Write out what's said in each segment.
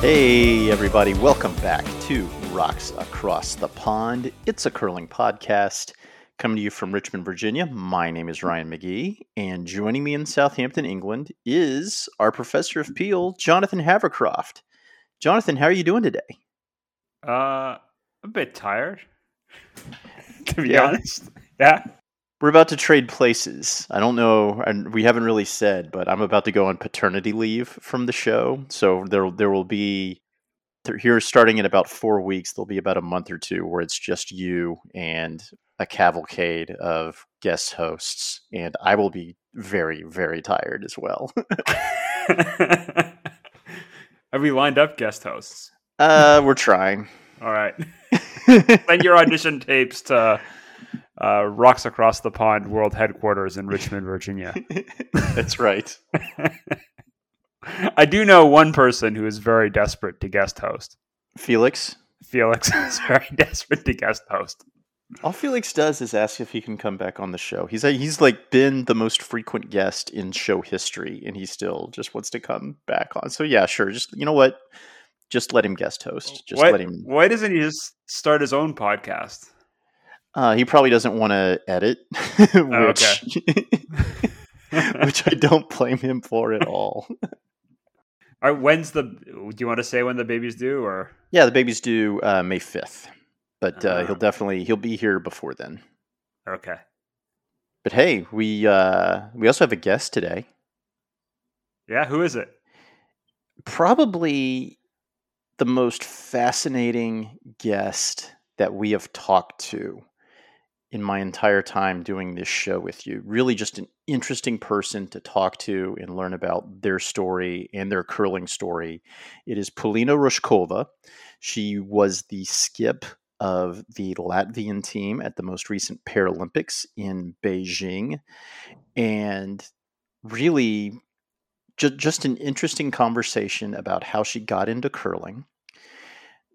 Hey, everybody, welcome back to Rocks Across the Pond. It's a curling podcast coming to you from Richmond, Virginia. My name is Ryan McGee, and joining me in Southampton, England, is our professor of Peel, Jonathan Havercroft. Jonathan, how are you doing today? Uh, a bit tired, to be Yeah. honest. Yeah. We're about to trade places. I don't know, and we haven't really said, but I'm about to go on paternity leave from the show. So there, there will be here starting in about four weeks. There'll be about a month or two where it's just you and a cavalcade of guest hosts, and I will be very, very tired as well. Have we lined up guest hosts? uh, we're trying. All right. Send your audition tapes to uh, Rocks Across the Pond World Headquarters in Richmond, Virginia. That's right. I do know one person who is very desperate to guest host. Felix. Felix is very desperate to guest host. All Felix does is ask if he can come back on the show. He's he's like been the most frequent guest in show history, and he still just wants to come back on. So yeah, sure. Just you know what? Just let him guest host. Just why, let him. why doesn't he just start his own podcast? Uh, he probably doesn't want to edit, Oh, which which I don't blame him for at all. All right, when's the? Do you want to say when the baby's due, or yeah, the baby's due uh, May fifth, but uh, he'll Ah. definitely he'll be here before then. okay? But hey, we uh, we also have a guest today. Yeah, who is it? probably the most fascinating guest that we have talked to in my entire time doing this show with you. Really, just an interesting person to talk to and learn about their story and their curling story. It is Polina Rozkova. She was the skip of the Latvian team at the most recent Paralympics in Beijing. And really ju- just an interesting conversation about how she got into curling.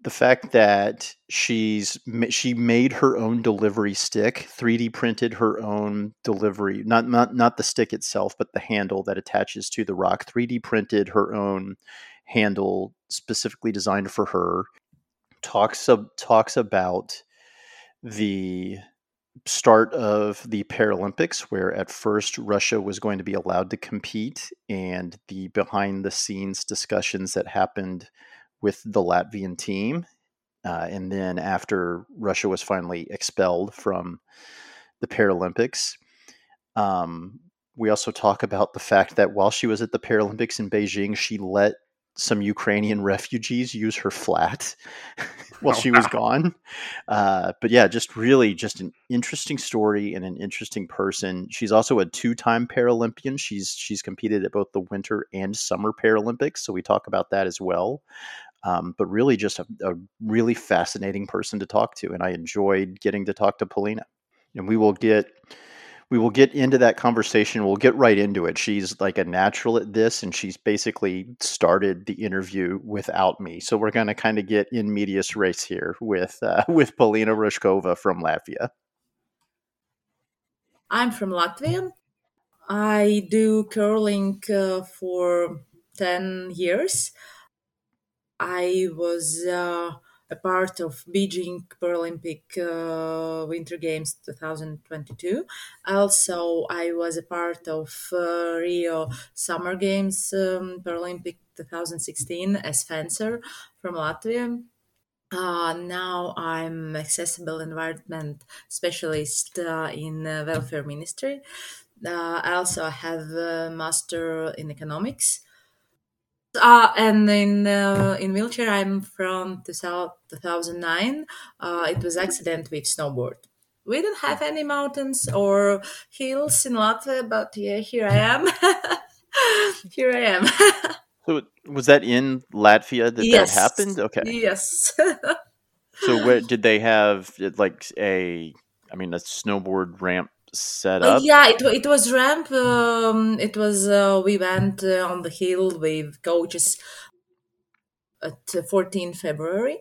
The fact that she's she made her own delivery stick, 3D printed her own delivery, not not not the stick itself, but the handle that attaches to the rock. 3D printed her own handle specifically designed for her. Talks talks about the start of the Paralympics, where at first Russia was going to be allowed to compete, and the behind the scenes discussions that happened with the Latvian team. Uh, and then after Russia was finally expelled from the Paralympics, um, we also talk about the fact that while she was at the Paralympics in Beijing, she let some Ukrainian refugees use her flat while Oh, she was wow. gone. Uh, but yeah, just really just an interesting story and an interesting person. She's also a two-time Paralympian. She's she's competed at both the Winter and Summer Paralympics, so we talk about that as well. Um, but really, just a, a really fascinating person to talk to, and I enjoyed getting to talk to Polina. And we will get we will get into that conversation. We'll get right into it. She's like a natural at this, and she's basically started the interview without me. So we're going to kind of get in medias res here with uh, with Polina Rozkova from Latvia. I'm from Latvia. I do curling uh, for 10 years. I was uh, a part of Beijing Paralympic uh, Winter Games 2022. Also, I was a part of uh, Rio Summer Games um, Paralympic 2016 as fencer from Latvia. Uh, now I'm accessible environment specialist uh, in uh, welfare ministry. I also have a master in economics. Uh, and in uh, in wheelchair, I'm from 2000 2009. Uh, it was accident with snowboard. We don't have any mountains or hills in Latvia, but yeah, here I am. here I am. So was that in Latvia that Yes. that happened? Okay. yes. So, where did they have? Like a, I mean, a snowboard ramp set Uh, up? yeah, it it was ramp. Um, it was uh, we went uh, on the hill with coaches at uh, 14 February,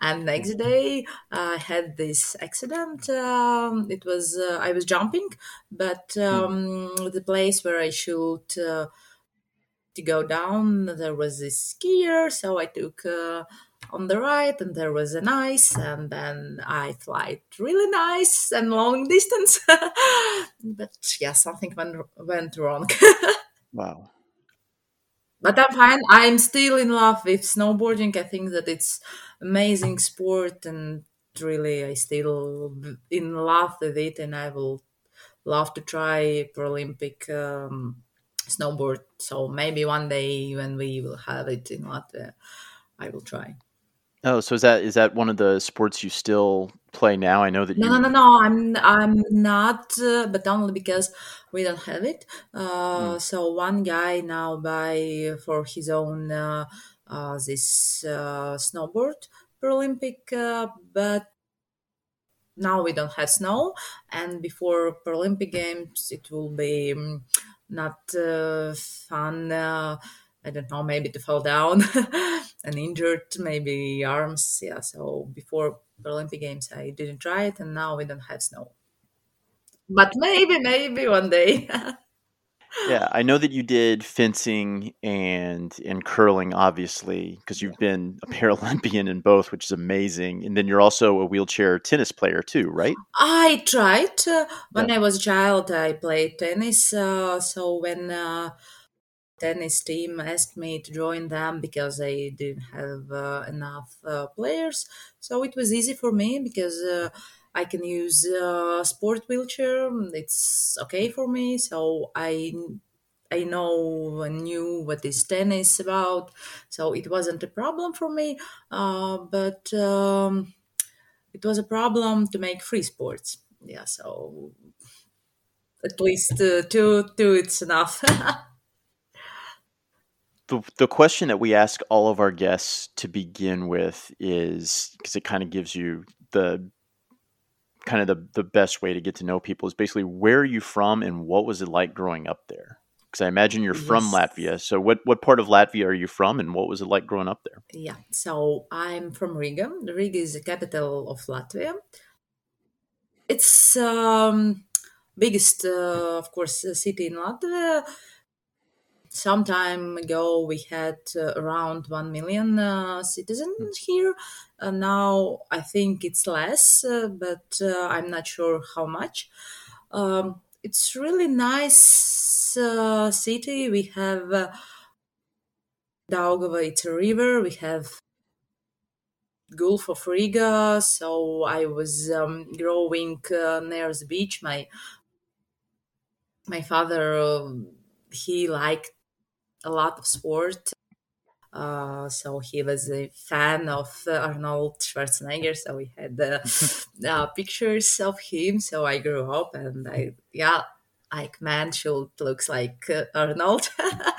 and next day I had this accident. Um, it was uh, I was jumping, but um, the place where I should uh, to go down there was this skier, so I took. On the right, and there was an ice, and then I flight really nice and long distance. but yeah, something went went wrong. Wow. but I'm fine. I'm still in love with snowboarding. I think that it's amazing sport, and really, I still in love with it, and I will love to try Paralympic um, snowboard. So maybe one day when we will have it in Latvia, I will try. Oh, so is that is that one of the sports you still play now? I know that No, you. no, no, no. I'm I'm not, uh, but only because we don't have it. Uh, So one guy now buy for his own uh, uh, this uh, snowboard Paralympic, uh, but now we don't have snow. And before Paralympic Games, it will be um, not uh, fun. Uh, I don't know, maybe to fall down and injured, maybe arms. Yeah, so before Paralympic Games, I didn't try it, and now we don't have snow. But maybe, maybe one day. Yeah, I know that you did fencing and and curling, obviously, because you've been a Paralympian in both, which is amazing. And then you're also a wheelchair tennis player too, right? I tried uh, when Yeah. I was a child. I played tennis. Uh, so when uh, tennis team asked me to join them because they didn't have uh, enough uh, players, so it was easy for me because uh, I can use uh, sport wheelchair. It's okay for me. So I I know and knew what is tennis about, so it wasn't a problem for me. Uh, but um, it was a problem to make free sports. Yeah, so at least uh, two, two, it's enough. The the question that we ask all of our guests to begin with is because it kind of gives you the kind of the the best way to get to know people is basically where are you from and what was it like growing up there? Because I imagine you're from Latvia. So what what part of Latvia are you from and what was it like growing up there? yeah, so I'm from Riga. Riga is the capital of Latvia. It's um, biggest, uh, of course, uh, city in Latvia. Some time ago, we had uh, around 1 million uh, citizens here. Uh, now, I think it's less, uh, but uh, I'm not sure how much. Um, it's really nice uh, city. We have uh, Daugava, it's a river. We have Gulf of Riga. So I was um, growing uh, near the beach. My my father he liked a lot of sport. Uh, so he was a fan of uh, Arnold Schwarzenegger. So we had uh, uh, pictures of him. So I grew up and I, yeah, like man should looks like uh, Arnold.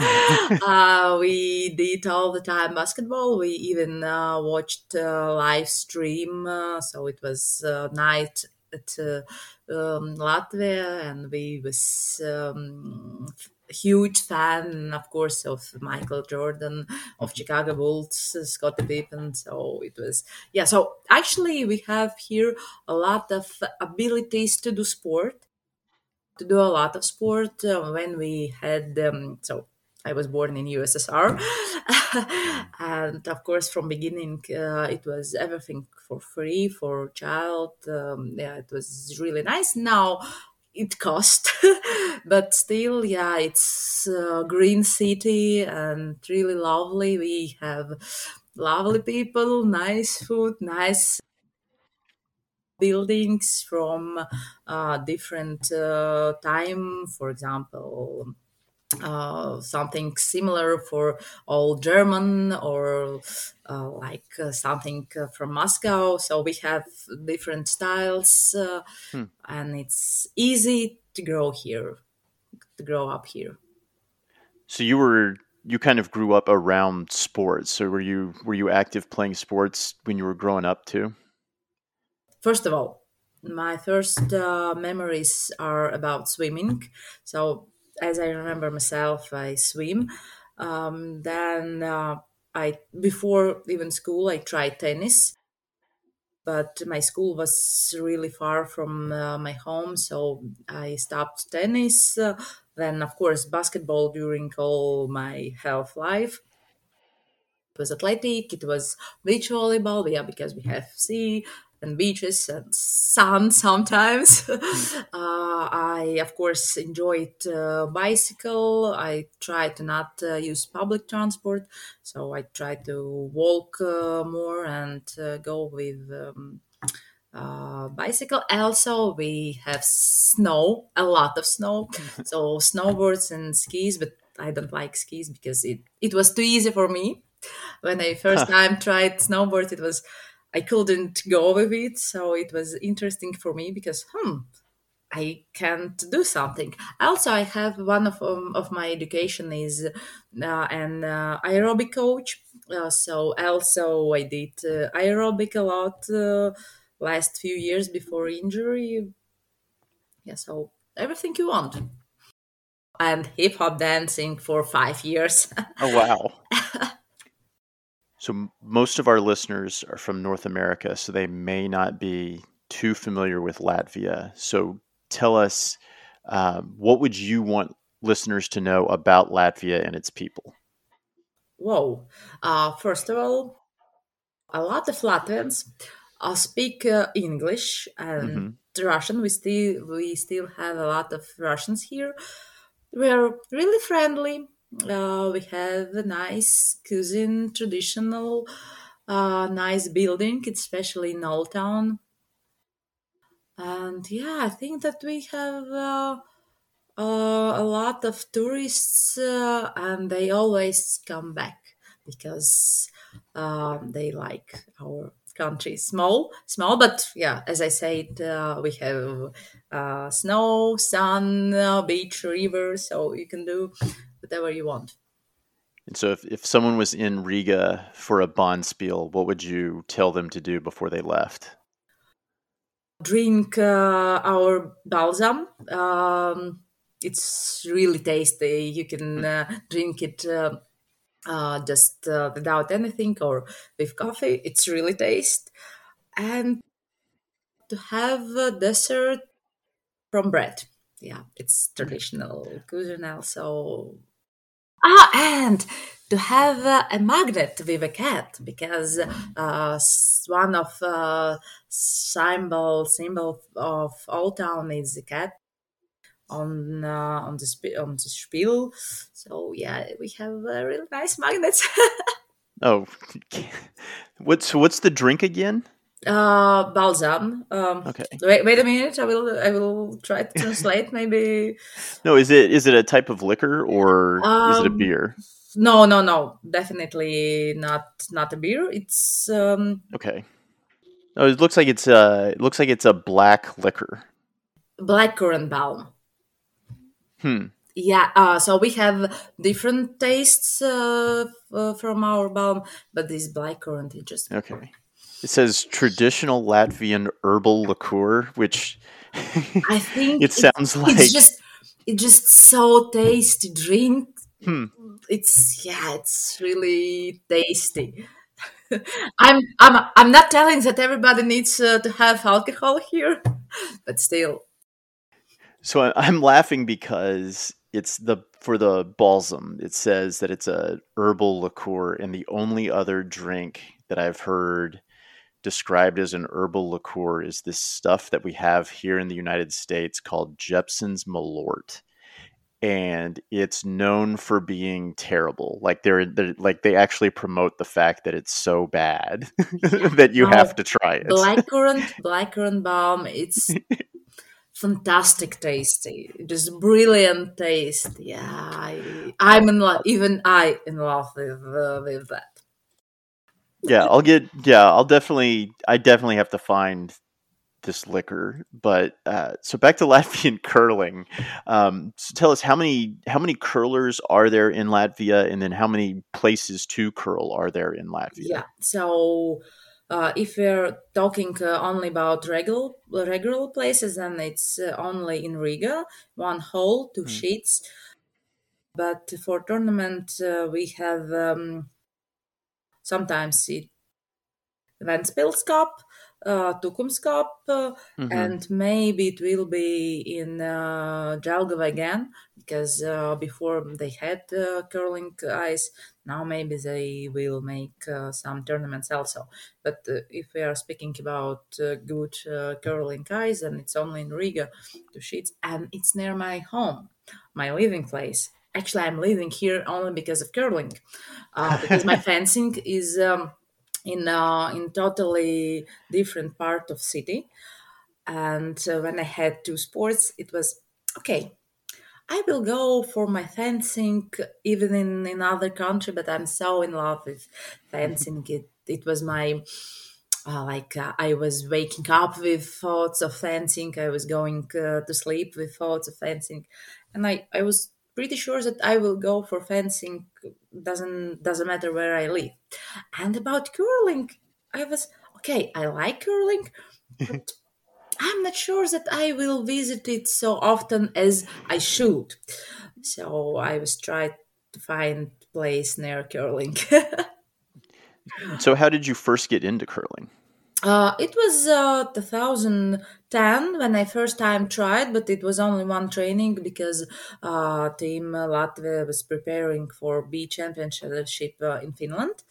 uh, we did all the time basketball. We even uh, watched uh, live stream. Uh, so it was uh, night at uh, um, Latvia, and we was um, huge fan, of course, of Michael Jordan, of Chicago Bulls, uh, Scottie Pippen. So it was, yeah. So actually, we have here a lot of abilities to do sport, to do a lot of sport. Uh, when we had, um, so I was born in USSR, and of course, from beginning, uh, it was everything for free for child. Um, yeah, it was really nice. Now it cost. But still yeah it's a green city and really lovely. We have lovely people nice food nice buildings from uh, different uh, time. For example uh, something similar for all German or uh, like uh, something uh, from Moscow. So we have different styles, uh, Hmm. and it's easy to grow here, to grow up here. So you were you kind of grew up around sports. So were you were you active playing sports when you were growing up too? first of all, my first uh, memories are about swimming. So, as I remember myself, I swim. Um, then uh, I, before even school, I tried tennis, but my school was really far from uh, my home, so I stopped tennis. Uh, then, of course, basketball during all my health life. It was athletic, it was beach volleyball, yeah, because we have sea and beaches and sun sometimes. uh, I, of course, enjoyed uh, bicycle. I try to not uh, use public transport, so I try to walk uh, more and uh, go with. Um, uh, bicycle. Also, we have snow, a lot of snow. so snowboards and skis, but I don't like skis because it, it was too easy for me. When I first time tried snowboard, it was I couldn't go with it. So it was interesting for me because, hmm, I can't do something. Also, I have one of um, of my education is uh, an uh, aerobic coach. Uh, so also I did uh, aerobic a lot uh, last few years before injury. Yeah, so everything you want. And hip hop dancing for five years. oh wow! So most of our listeners are from North America, so they may not be too familiar with Latvia. So tell us, um, what would you want listeners to know about Latvia and its people? Whoa! Uh, first of all, a lot of Latvians uh, speak uh, English and mm-hmm. Russian. We still we still have a lot of Russians here. We are really friendly uh, we have a nice cuisine, traditional, uh, nice building, especially in Old Town. And yeah, I think that we have uh, uh a lot of tourists, uh, and they always come back because um, they like our country. Small, small, but yeah, as I said, uh, we have snow, sun, beach, river, so you can do whatever you want. And so, if, if someone was in Riga for a Bonspiel, what would you tell them to do before they left? Drink uh, our balsam. Um, it's really tasty. You can hmm. uh, drink it uh, uh, just uh, without anything or with coffee. It's really tasty. And to have a dessert from bread. Yeah, it's traditional cuisine also Ah, and to have uh, a magnet with a cat because uh, one of uh, symbol symbol of Old Town is a cat on uh, on the sp- on the spiel. So yeah, we have uh, really nice magnets. oh, what's what's the drink again? Uh balsam. Um okay. wait wait a minute. I will i will try to translate. Maybe no is it is it a type of liquor or um, is it a um, beer? no no no. Definitely not not a beer. It's um okay. No it looks like it's uh it looks like it's a black liquor. Black currant balm. Hmm. Yeah uh, so we have different tastes uh, f- from our balm but this black currant is just okay it says traditional Latvian herbal liqueur, which I think it sounds like it's just it's just so tasty drink. Hmm. It's yeah, it's really tasty. I'm I'm I'm not telling that everybody needs uh, to have alcohol here, but still. So I'm laughing because it's the for the balsam. It says that it's a herbal liqueur, and the only other drink that I've heard described as an herbal liqueur is this stuff that we have here in the United States called Jeppson's Malort. And it's known for being terrible. Like they're, they're like they actually promote the fact that it's so bad that you have to try it. Blackcurrant, blackcurrant balm. It's fantastic tasty, just brilliant taste. Yeah, I, I'm in love. Even I in love with uh, with that yeah, I'll get. Yeah, I'll definitely. I definitely have to find this liquor. But uh, so back to Latvian curling. Um, so tell us how many how many curlers are there in Latvia, and then how many places to curl are there in Latvia? Yeah. So Uh, if we're talking uh, only about regular regular places, then it's uh, only in Riga, one hole, two Mm. sheets. But for tournament, uh, we have um, sometimes it Ventspils Cup, uh, Tukums Cup, uh, Mhm. and maybe it will be in uh, Jelgava again because uh, before they had uh, curling ice. Now maybe they will make uh, some tournaments also. But uh, if we are speaking about uh, good uh, curling ice, and it's only in Riga, two sheets, and it's near my home, my living place. Actually, I'm living here only because of curling, uh, because my fencing is. Um, in uh, in totally different part of city. And uh, when i had two sports it was okay i will go for my fencing even in another country but i'm so in love with fencing. It, it was my uh, like uh, i was waking up with thoughts of fencing. I was going uh, to sleep with thoughts of fencing. And i i was pretty sure that i will go for fencing doesn't doesn't matter where i live and about curling, I was okay, I like curling, but I'm not sure that I will visit it so often as I should. So I was trying to find place near curling. So, how did you first get into curling? Uh, it was uh, 2010 when I first time tried, but it was only one training because uh, team Latvia was preparing for B championship uh, in Finland.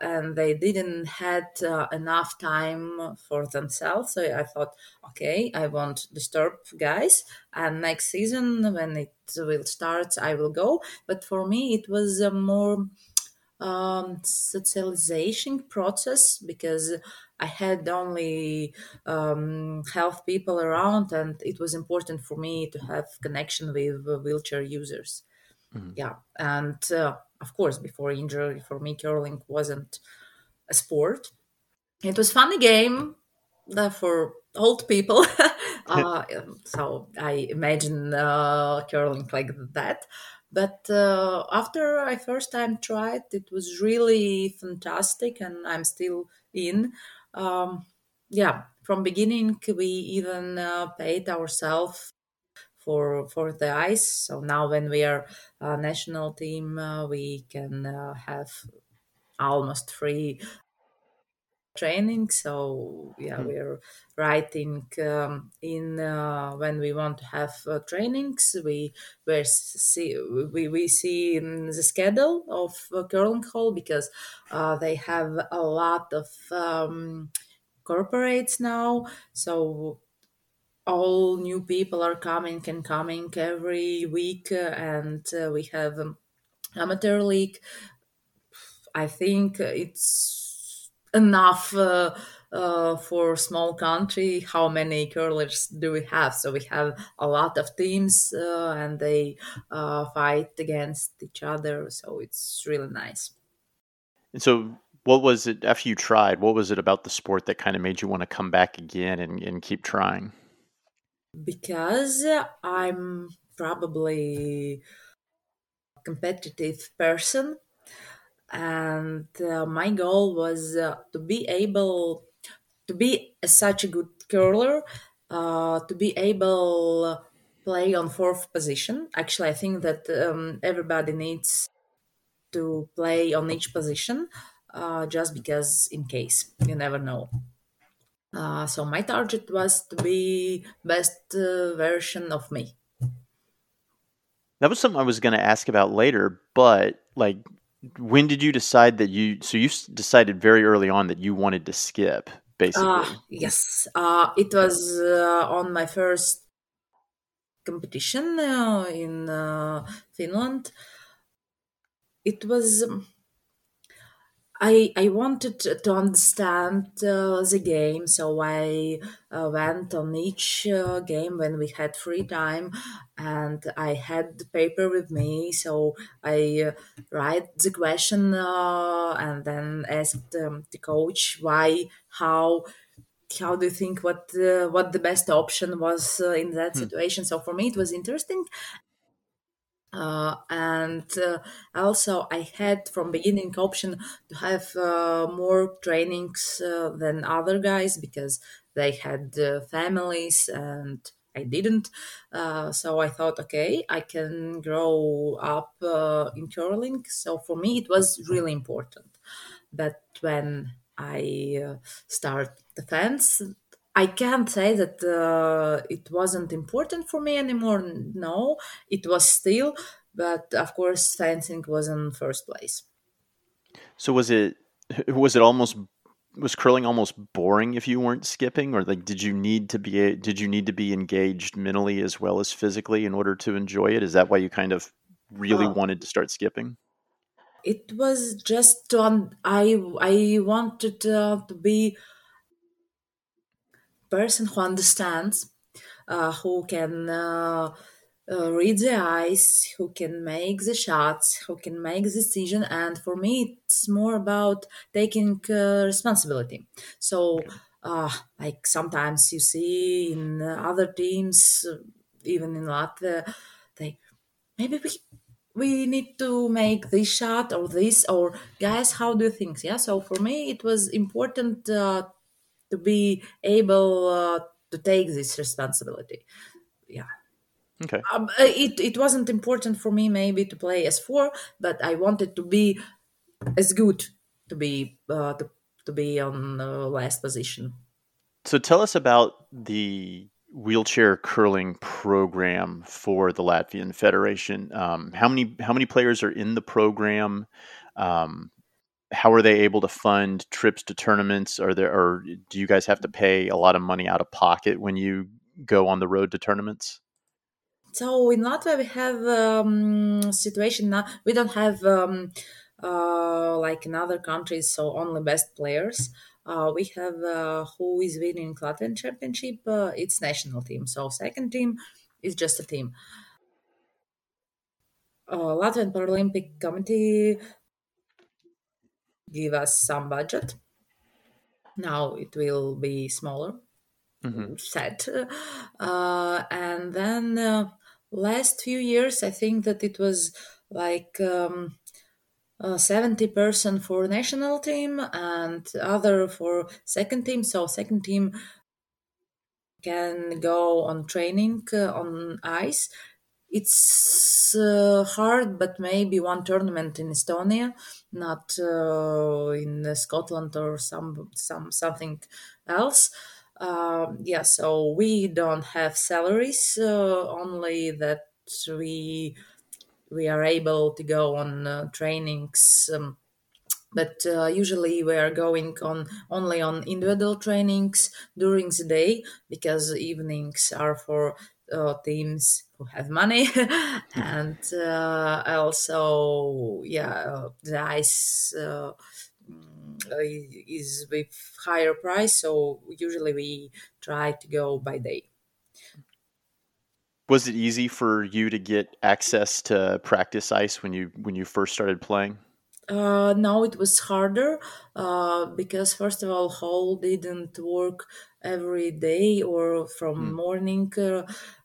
And they didn't had uh, enough time for themselves so i thought okay i won't disturb guys and next season when it will start i will go. But for me it was a more um, socialization process because i had only um, health people around and it was important for me to have connection with wheelchair users. Mhm. yeah. And uh, of course before injury for me curling wasn't a sport. It was funny game uh, for old people. Uh, so i imagine uh, curling like that but uh, after i first time tried it was really fantastic and i'm still in um, yeah from beginning we even uh, paid ourselves for for the ice. So now when we are a national team, uh, we can uh, have almost free training. So yeah, Hmm. we're writing um, in uh, when we want to have uh, trainings. We we see we, we see in the schedule of uh, curling hall because uh, they have a lot of um, corporates now. So all new people are coming and coming every week uh, and uh, we have um, amateur league i think it's enough uh, uh, for small country how many curlers do we have so we have a lot of teams uh, and they uh, fight against each other so it's really nice And so, what was it after you tried? What was it about the sport that kind of made you want to come back again and, and keep trying? because i'm probably a competitive person and uh, my goal was uh, to be able to be a, such a good curler uh, to be able play on fourth position. Actually i think that um, everybody needs to play on each position uh, just because in case you never know. Uh, so my target was to be best uh, version of me. That was something I was going to ask about later, but like, when did you decide that you? So you decided very early on that you wanted to skip, basically. Ah, yes. Uh, it was uh, on my first competition uh, in uh, Finland. It was. um, I I wanted to understand uh, the game, so I uh, went on each uh, game when we had free time, and I had the paper with me, so I uh, write the question uh, and then asked um, the coach why, how, how do you think what uh, what the best option was uh, in that Hmm. situation so for me it was interesting uh, and uh, also i had from beginning option to have uh, more trainings uh, than other guys because they had uh, families and i didn't. Uh, so i thought okay i can grow up in curling. So for me it was really important. But when i start the fence I can't say that uh, it wasn't important for me anymore. No, it was still, but of course, fencing was in first place. So was it was it almost was curling almost boring if you weren't skipping, or like did you need to be did you need to be engaged mentally as well as physically in order to enjoy it? Is that why you kind of really uh, wanted to start skipping? It was just on. I I wanted uh, to be person who understands, uh, who can uh, uh, read the eyes, who can make the shots, who can make the decision. And for me, it's more about taking uh, responsibility. So, uh, like sometimes you see in other teams, uh, even in Latvia, they maybe we we need to make this shot or this or guys how do you think yeah so for me it was important uh, to be able uh, to take this responsibility. Yeah. Okay. Um, uh, it it wasn't important for me maybe to play as four, but I wanted to be as good to be uh, to to be on the last position. So tell us about the wheelchair curling program for the Latvian Federation. Um, how many how many players are in the program? Um, how are they able to fund trips to tournaments? Are there, or do you guys have to pay a lot of money out of pocket when you go on the road to tournaments? So in Latvia we have um, situation now. We don't have um, uh, like in other countries, so only best players. Uh, we have uh, who is winning Latvian championship. Uh, it's national team. So second team is just a team. Uh, Latvian Paralympic Committee give us some budget. Now it will be smaller, mm-hmm. set. Uh, and then uh, last few years, I think that it was like um, uh, 70% for national team and other for second team. So second team can go on training uh, on ice it's uh, hard, but maybe one tournament in Estonia, not uh, in Scotland or some some something else. Uh, yeah, so we don't have salaries, uh, only that we we are able to go on uh, trainings. Um, but uh, usually we are going on only on individual trainings during the day because evenings are for uh, teams who have money. And uh, also yeah the ice uh, is with higher price so usually we try to go by day. Was it easy for you to get access to practice ice when you when you first started playing? Uh, no, it was harder uh, because first of all, hall didn't work every day or from mm. morning, uh,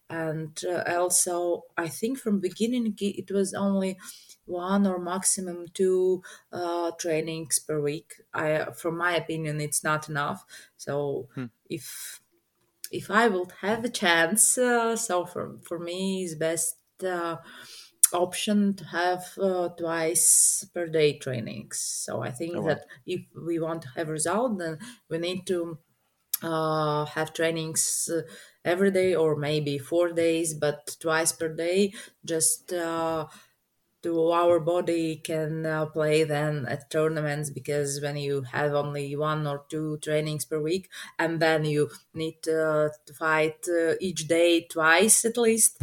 and uh, also I think from beginning it was only one or maximum two uh, trainings per week. I, from my opinion, it's not enough. So mm. if if I would have a chance, uh, so for for me, it's best option to have uh, twice per day trainings. So I think oh, wow. that if we want to have result, then we need to uh, have trainings uh, every day or maybe four days, but twice per day, just uh, to our body can uh, play then at tournaments because when you have only one or two trainings per week and then you need uh, to fight uh, each day twice at least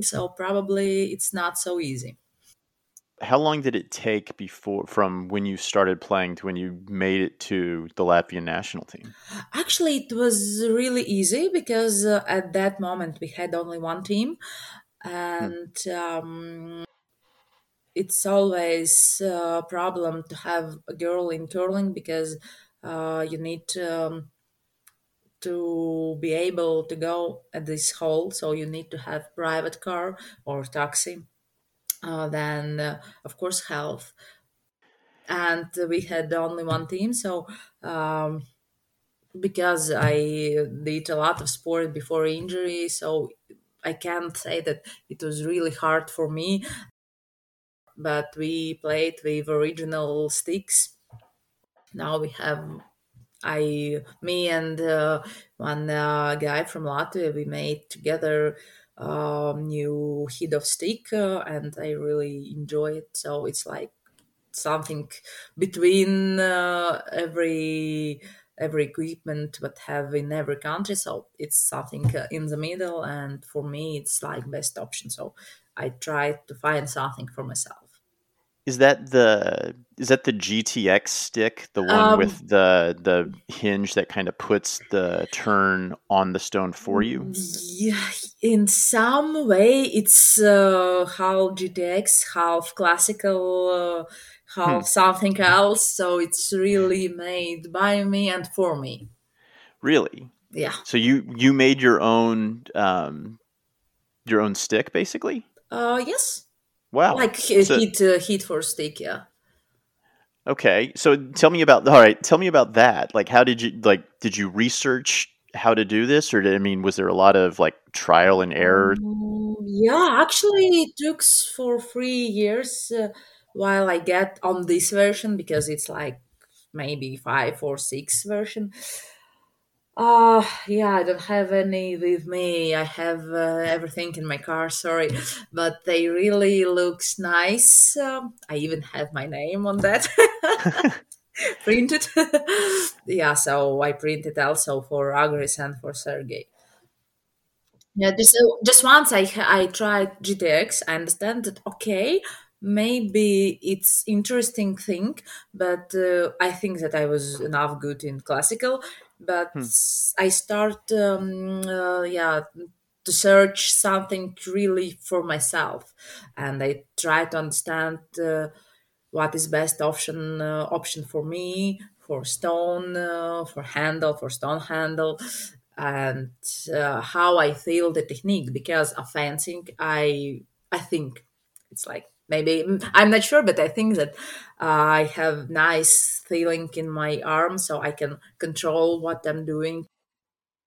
so probably it's not so easy. How long did it take before from when you started playing to when you made it to the Latvian national team? Actually, it was really easy because uh, at that moment we had only one team, hmm. and hmm. um, it's always a problem to have a girl in curling because uh, you need um, to be able to go at this hall so you need to have private car or taxi uh, then uh, of course health. And we had only one team so um, because i did a lot of sport before injury so i can't say that it was really hard for me. But we played with original sticks. Now we have i me and uh, one uh, guy from latvia we made together um, new head of stick uh, and i really enjoy it. So it's like something between uh, every every equipment but have in every country. So it's something uh, in the middle and for me it's like best option. So i try to find something for myself Is that the is that the GTX stick, the one um, with the the hinge that kind of puts the turn on the stone for you? yeah, in some way it's uh, half GTX, half classical, uh, Hmm. half something else. So it's really made by me and for me. Really? Yeah. So you you made your own um, your own stick, basically? Uh, yes. Wow. Like he- So- heat, uh, heat for stick. Yeah. Okay, so tell me about all right. Tell me about that. Like, how did you like? Did you research how to do this, or did, I mean, was there a lot of like trial and error? Mm, yeah, actually, it took for three years uh, while I get on this version because it's like maybe five or six version. Uh, yeah, I don't have any with me. I have uh, everything in my car, sorry, but they really looks nice. Um, I even have my name on that printed. yeah, so I printed also for Agris and for Sergey. Yeah, just uh, just once I I tried GTX. I understand that okay, maybe it's interesting thing, but uh, I think that I was enough good in classical. But Hmm. I start um, uh, yeah to search something really for myself, and I try to understand uh, what is best option uh, option for me for stone uh, for handle for stone handle and uh, how I feel the technique because of fencing, I I think it's like maybe mm, I'm not sure, but I think that uh, I have nice feeling in my arm, so I can control what I'm doing.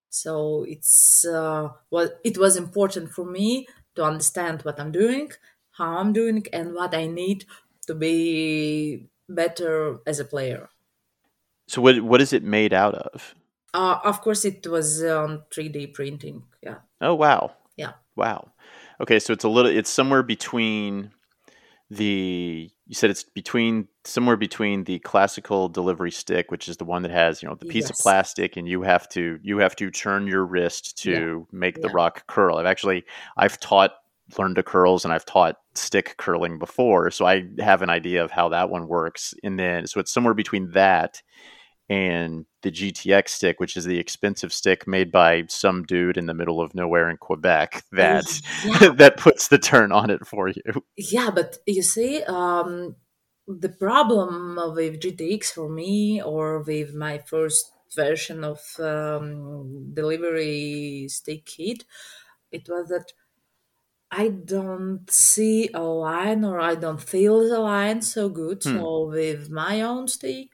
So it's uh, well, it was important for me to understand what I'm doing, how I'm doing, and what I need to be better as a player. So what what is it made out of? Uh, of course, it was on 3D printing. Yeah, Oh wow, yeah. wow. Okay, so it's a little. It's somewhere between the. You said it's between somewhere between the classical delivery stick, which is the one that has you know the piece of plastic, and you have to you have to turn your wrist to make the yeah. rock curl. I've actually I've taught learned to curls and I've taught stick curling before, so I have an idea of how that one works. And then so it's somewhere between that and the GTX stick, which is the expensive stick made by some dude in the middle of nowhere in Quebec that Yeah. that puts the turn on it for you. Yeah, but you see, um, the problem with GTX for me, or with my first version of um, delivery stick heat, it was that I don't see a line or I don't feel the line so good. Hmm. So with my own stick,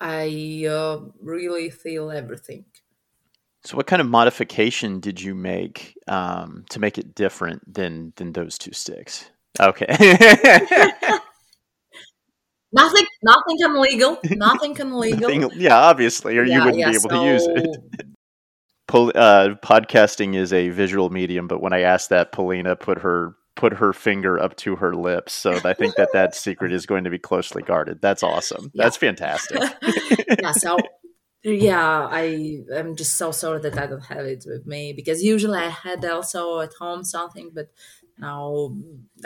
I uh, really feel everything. So, what kind of modification did you make um, to make it different than than those two sticks? Okay. Nothing, nothing illegal. Nothing illegal. Nothing- yeah, obviously, or you wouldn't yeah, be able to use it. Pol- uh, podcasting is a visual medium, but when I asked that, Polina put her put her finger up to her lips. So I think that that secret is going to be closely guarded. That's awesome. Yeah. That's fantastic. yeah so yeah i i'm just so sorry that i don't have it with me because usually i had also at home something but now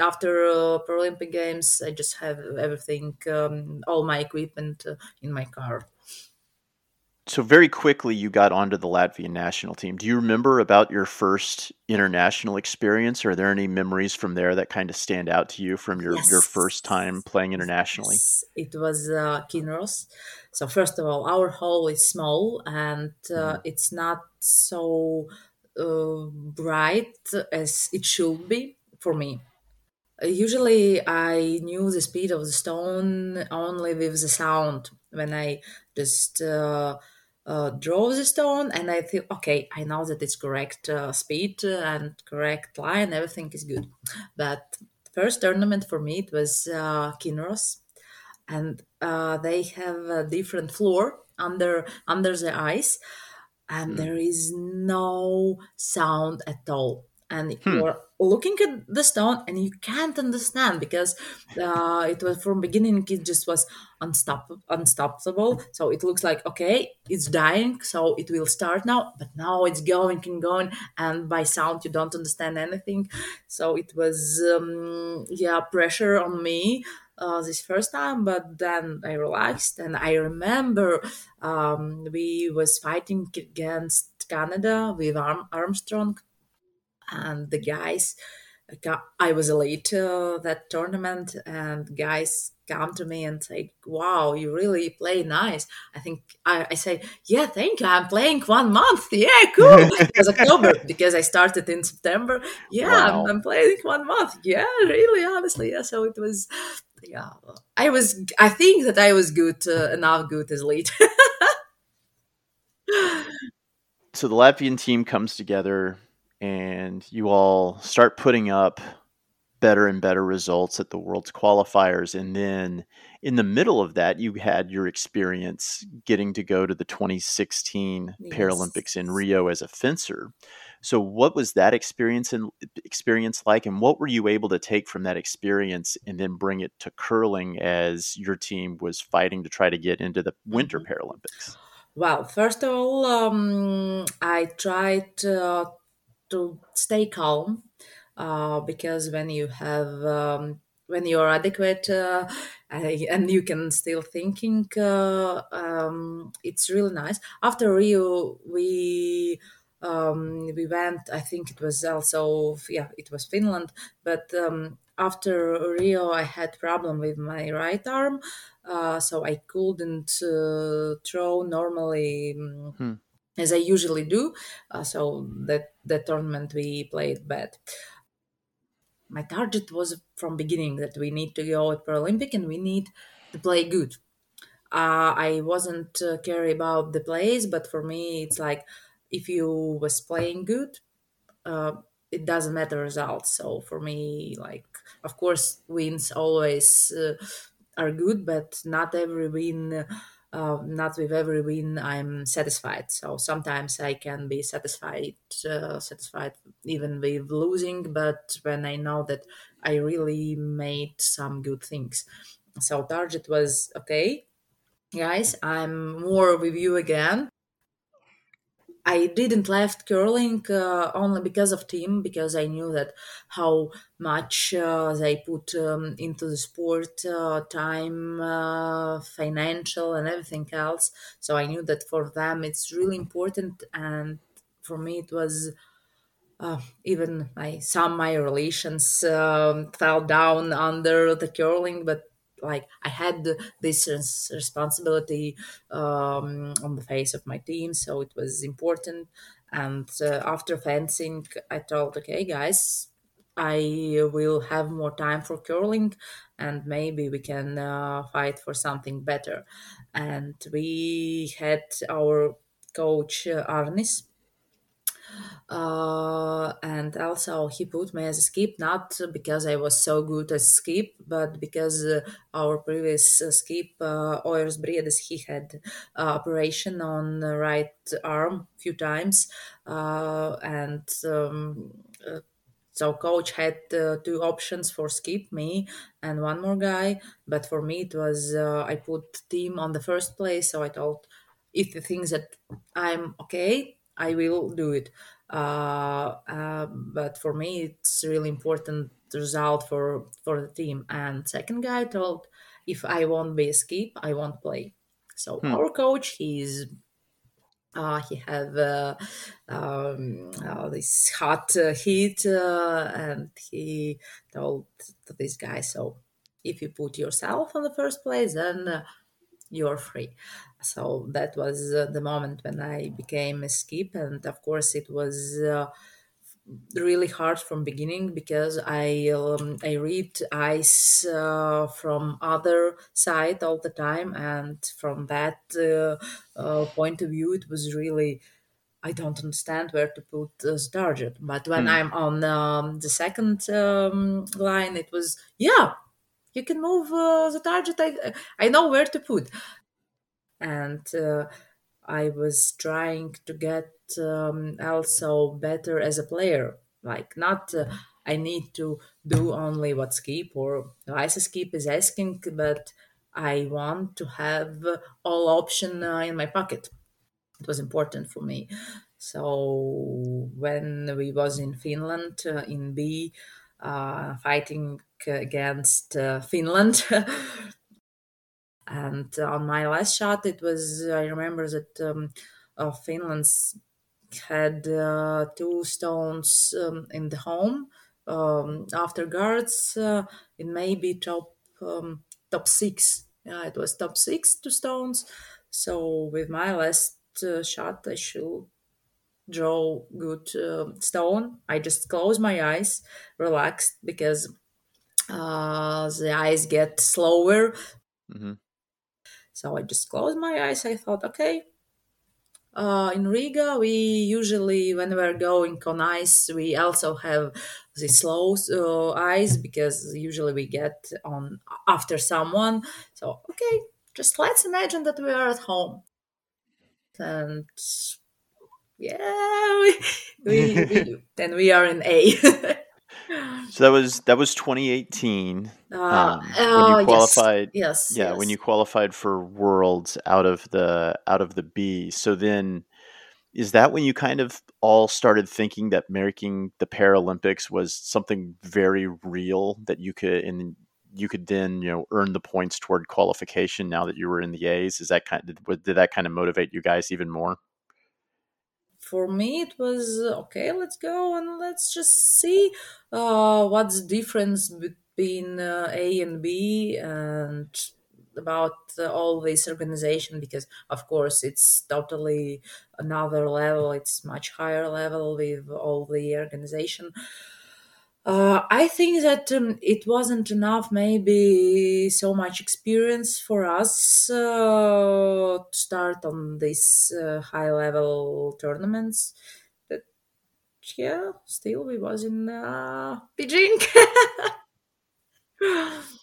after uh, paralympic games i just have everything um, all my equipment uh, in my car So very quickly, you got onto the Latvian national team. Do you remember about your first international experience? Are there any memories from there that kind of stand out to you from your, your first time playing internationally? Yes, it was uh, Kinross. So first of all, our hall is small and uh, it's not so uh, bright as it should be for me. usually I knew the speed of the stone only with the sound when I just uh, uh, draw the stone and I think, okay. I know that it's correct uh, speed and correct line. Everything is good. But first tournament for me it was uh, Kinross, and uh, they have a different floor under under the ice, and Hmm. there is no sound at all. And Hmm. you're looking at the stone and you can't understand because uh, it was from beginning it just was unstoppable unstoppable. So it looks like okay it's dying so it will start now but now it's going and going and by sound you don't understand anything. So it was um, yeah pressure on me uh, this first time but then i relaxed and i remember um, we was fighting against canada with Arm- armstrong and the guys i was elite uh, that tournament and guys come to me and say wow you really play nice. I think i, I say yeah thank you i'm playing one month. Yeah cool. Because october because i started in september. Yeah Wow. I'm, I'm playing one month. Yeah really honestly. Yeah so it was yeah. I was i think that i was good uh, enough good as lead So the Latvian team comes together and you all start putting up better and better results at the world's qualifiers and then in the middle of that you had your experience getting to go to the 2016 Paralympics in Rio as a fencer. So what was that experience and experience like and what were you able to take from that experience and then bring it to curling as your team was fighting to try to get into the winter Mhm. Paralympics? Well, first of all, um, I tried uh, to stay calm uh, because when you have um, when you're adequate uh, and you can still thinking, uh, um, it's really nice. After Rio, we um, we went. I think it was also yeah, it was Finland. But um, after Rio, I had problem with my right arm, uh, so I couldn't uh, throw normally mm, Hmm. As I usually do. Uh, so that the tournament we played bad. My target was from beginning that we need to go at Paralympic and we need to play good. Uh, I wasn't uh, care about the plays, but for me it's like if you was playing good, uh, it doesn't matter results. So for me, like of course wins always uh, are good, but not every win, uh, not with every win I'm satisfied. So sometimes I can be satisfied, uh, satisfied even with losing, but when I know that I really made some good things. So target was okay, guys. I'm more with you again. I didn't left curling uh, only because of team because I knew that how much uh, they put um, into the sport uh, time uh, financial and everything else. So I knew that for them it's really important and for me it was uh, even my some my relations um, fell down under the curling but like i had this responsibility um, on the face of my team so it was important. And uh, after fencing i told okay guys i will have more time for curling and maybe we can uh, fight for something better. And we had our coach uh, arnis uh, and also he put me as a skip not because I was so good at skip, but because uh, our previous uh, skip, uh, Ojars Briedis, he had uh, operation on right arm few times, uh, and um, uh, so coach had two options for skip me and one more guy, but for me it was I put team on the first place, so I told if the things that I'm okay, I will do it. Uh, uh, but for me it's really important result for for the team. And second guy told if i won't be a skip i won't play. So Hmm. our coach he's uh, he have uh, um, uh, this hot uh, heat uh, and he told to this guy so if you put yourself on the first place then uh, you're free. So that was uh, the moment when I became a skip, and of course, it was uh, really hard from beginning because I um, I read ice uh, from other side all the time, and from that uh, uh, point of view, it was really I don't understand where to put the target. But when Hmm. I'm on um, the second um, line, it was yeah, you can move uh, the target. I I know where to put, and uh, I was trying to get um, also better as a player. Like not uh, I need to do only what Skip or Liza Skip is asking, but I want to have all option uh, in my pocket it was important for me so when we was in finland uh, in b uh, fighting against uh, finland. And on my last shot it was i remember that um, uh, finland's had uh, two stones um, in the home um, after guards uh, it may be top um, top six. Yeah it was top six two stones. So with my last uh, shot i should draw good uh, stone. I just close my eyes relaxed because uh, the eyes get slower hmm so i just closed my eyes i thought okay uh, in Riga, we usually, when we're going on ice, we also have the slow uh, ice because usually we get on after someone. So, okay, just let's imagine that we are at home. And yeah, we, we, we then we are in A. So that was that was 2018. Uh, Um, when you qualified, Yes. yes. yeah, when you qualified for Worlds out of the out of the B. So then, is that when you kind of all started thinking that making the Paralympics was something very real that you could and you could then you know earn the points toward qualification now that you were in the A's? Is that kind of did that kind of motivate you guys even more? For me it was okay let's go and let's just see uh, what's the difference between uh, a and b and about uh, all this organization because of course it's totally another level. It's much higher level with all the organization uh, I think that um, it wasn't enough, maybe so much experience for us uh, to start on these uh, high level tournaments. But yeah, still we was in uh, Beijing.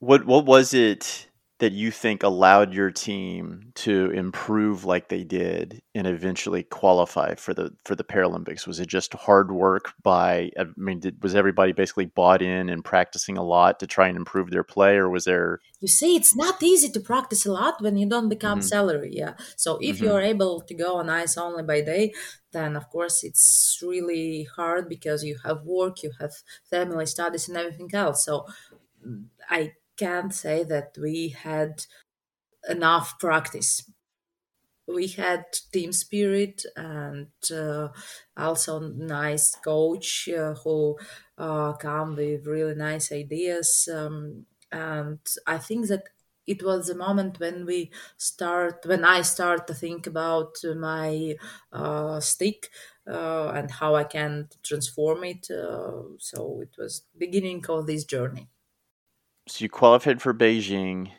What what was it that you think allowed your team to improve like they did and eventually qualify for the for the Paralympics? Was it just hard work by I mean did, was everybody basically bought in and practicing a lot to try and improve their play or was there you see, it's not easy to practice a lot when you don't become Mhm. salary. Yeah. So if Mhm. you're able to go on ice only by day, then of course it's really hard because you have work, you have family studies, and everything else. So mm, I can't say that we had enough practice. We had team spirit and uh, also nice coach uh, who uh, come with really nice ideas. Um, and I think that it was the moment when we start, when I start to think about my uh, stick uh, and how I can transform it. Uh, so it was beginning of this journey. So you qualified for Beijing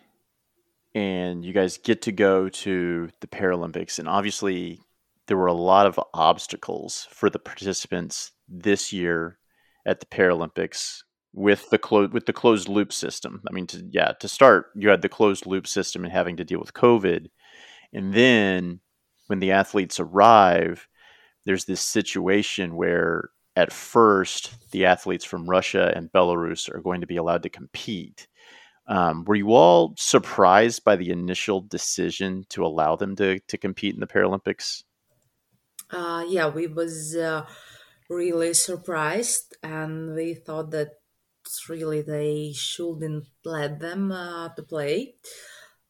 and you guys get to go to the Paralympics and obviously there were a lot of obstacles for the participants this year at the Paralympics with the clo- with the closed loop system. I mean to yeah, to start you had the closed loop system and having to deal with COVID and then when the athletes arrive there's this situation where at first the athletes from Russia and Belarus are going to be allowed to compete um, were you all surprised by the initial decision to allow them to, to compete in the Paralympics? Uh, yeah, we was uh, really surprised, and we thought that really they shouldn't let them uh, to play.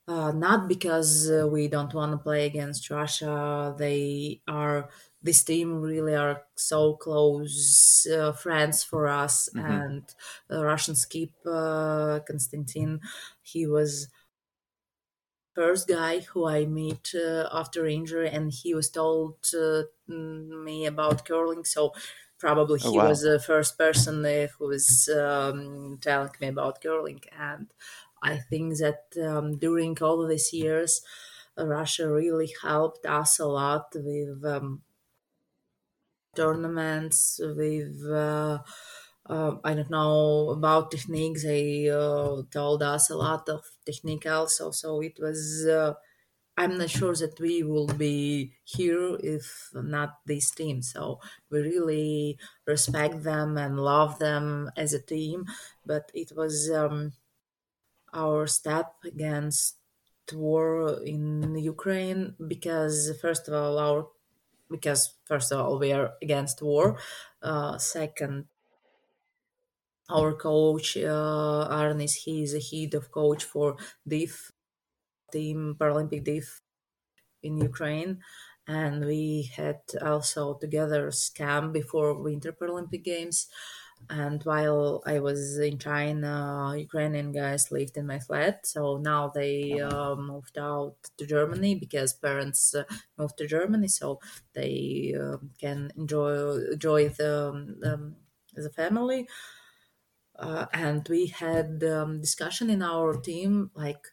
Uh, not because uh, we don't want to play against Russia. They are this team really are so close uh, friends for us. Mhm. And the Russian skip uh, Konstantin, he was first guy who I meet uh, after injury, and he was told uh, me about curling. So probably Oh, he wow. was the first person uh, who was um, telling me about curling, and I think that um, during all these years, Russia really helped us a lot with um, tournaments, with uh, uh, I don't know about techniques. They uh, told us a lot of technique also, so it was. Uh, I'm not sure that we will be here if not this team. So we really respect them and love them as a team. But it was um, our step against war in Ukraine because first of all our because first of all we are against war. Uh, second, our coach uh, Arnis, he is a head of coach for DIF team Paralympic DIF in Ukraine, and we had also together scam before Winter Paralympic Games. And while I was in China, Ukrainian guys lived in my flat. So now they uh, moved out to Germany because parents uh, moved to Germany, so they uh, can enjoy enjoy the um, the family. Uh, and we had um, discussion in our team like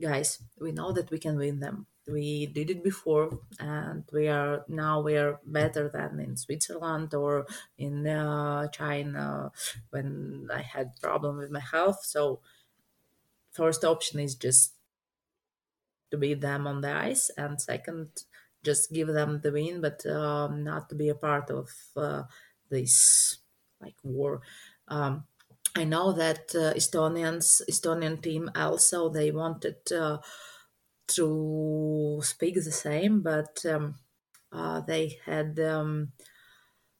guys we know that we can win them we did it before and we are now we are better than in switzerland or in uh, china when i had problem with my health. So first option is just to beat them on the ice and second just give them the win but um, not to be a part of uh, this like war. Um, I know that uh, Estonians, Estonian team also they wanted uh, to speak the same, but um, uh, they had um,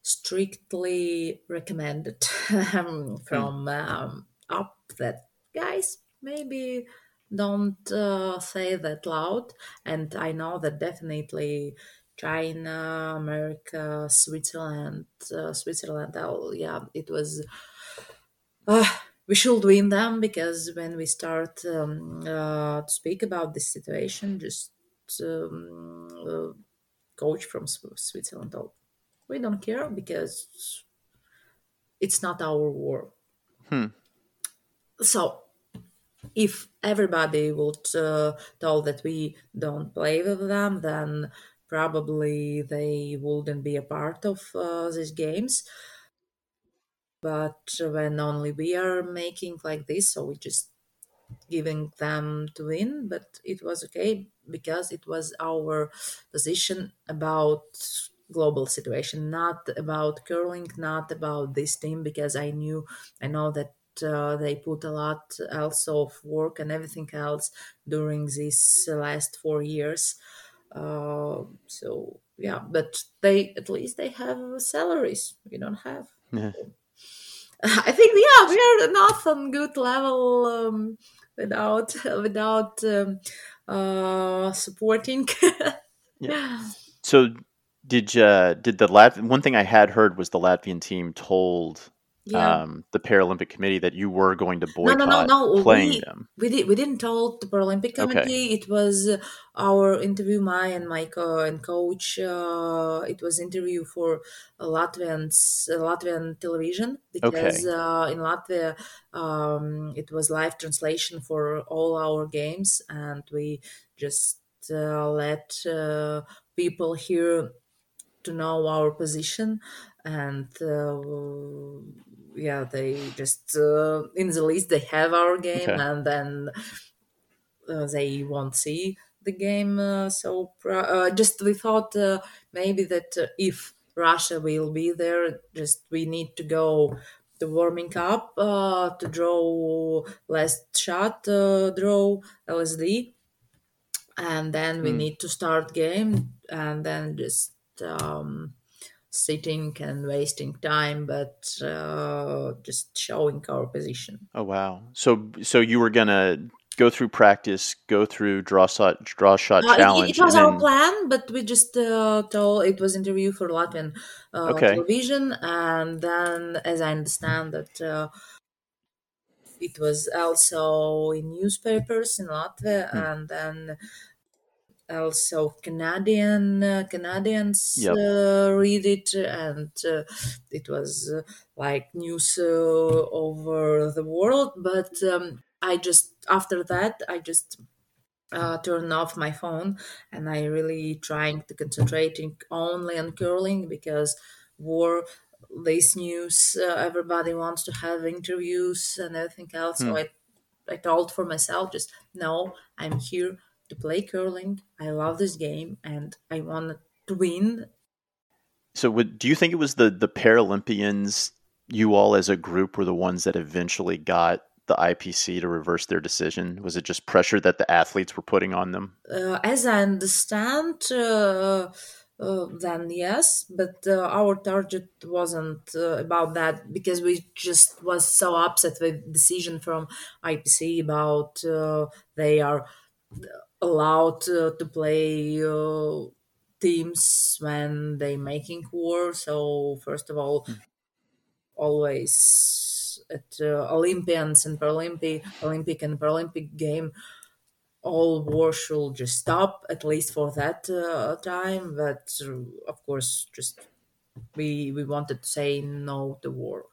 strictly recommended um, from um, up that guys maybe don't uh, say that loud. And I know that definitely China, America, Switzerland, uh, Switzerland. Oh, yeah, it was uh, we should win them because when we start um, uh, to speak about this situation, just um, uh, coach from Switzerland told, we don't care because it's not our war. Hmm. So if everybody would uh, tell that we don't play with them, then probably they wouldn't be a part of uh, these games but when only we are making like this so we just giving them to win. But it was okay because it was our position about global situation not about curling not about this team because i knew i know that uh, they put a lot also of work and everything else during these last four years. Uh, so yeah but they at least they have salaries. We don't have. Yeah. I think yeah, we are not on good level um, without without um, uh, supporting. yeah. So did uh, did the Lat? One thing I had heard was the Latvian team told yeah. um, the Paralympic Committee that you were going to no, boycott no, no, no. playing We, them. we did we didn't tell the Paralympic Okay. Committee. It was uh, our interview, my and my co- and coach. Uh, it was interview for uh, Latvians uh, Latvian television because uh, in Latvia um, it was live translation for all our games, and we just uh, let uh, people here to know our position and uh, yeah they just uh, in the list they have our game Okay. and then uh, they won't see the game uh, so uh, just we thought uh, maybe that uh, if russia will be there just we need to go to warming up uh, to draw last shot uh, draw lsd and then we Hmm. need to start game and then just um, sitting and wasting time but uh, just showing our position Oh wow! So so you were gonna go through practice, go through draw shot draw shot Uh, it- challenge, it, was and our then plan but we just uh, told it was interview for latvian uh, Okay. television and then as i understand that uh, it was also in newspapers in Latvia, Hmm. and then also Canadian uh, Canadians Yep. uh, read it, and uh, it was uh, like news uh, over the world. But um, I just after that I just uh, turned off my phone, and I really trying to concentrating only on curling because war. This news, uh, everybody wants to have interviews and everything else. So Hmm. I I told for myself just no, I'm here to play curling. I love this game and I want to win. So, would, do you think it was the the Paralympians? You all, as a group, were the ones that eventually got the IPC to reverse their decision. Was it just pressure that the athletes were putting on them? Uh, as I understand, uh, uh, then yes, but uh, our target wasn't uh, about that because we just was so upset with decision from IPC about uh, they are allowed uh, to play uh, teams when they making war. So first of all, always at uh, Olympians and Paralympic, Olympic and Paralympic game, all war should just stop at least for that uh, time. But of course, just we we wanted to say no to war.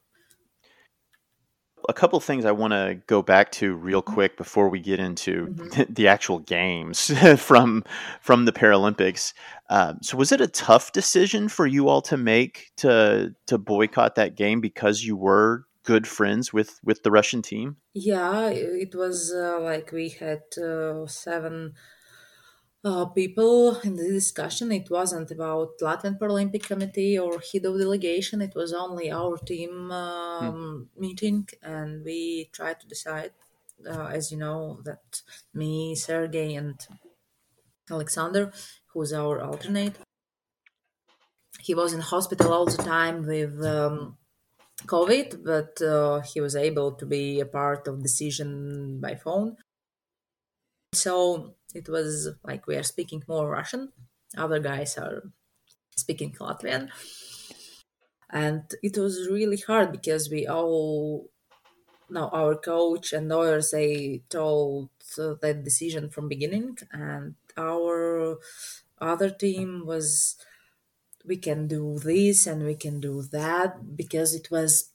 A couple things I want to go back to real quick before we get into Mhm. the actual games from from the Paralympics. Um, so, was it a tough decision for you all to make to to boycott that game because you were good friends with with the Russian team? Yeah, it was uh, like we had uh, seven uh, people in the discussion. It wasn't about Latvian Paralympic Committee or head of delegation. It was only our team um, meeting, and we tried to decide. Uh, as you know, that me, Sergey, and Alexander, who's our alternate, he was in hospital all the time with um, COVID, but uh, he was able to be a part of decision by phone. So it was like we are speaking more Russian. Other guys are speaking Latvian. And it was really hard because we all, now our coach and lawyers, they told that decision from beginning. And our other team was, we can do this and we can do that because it was,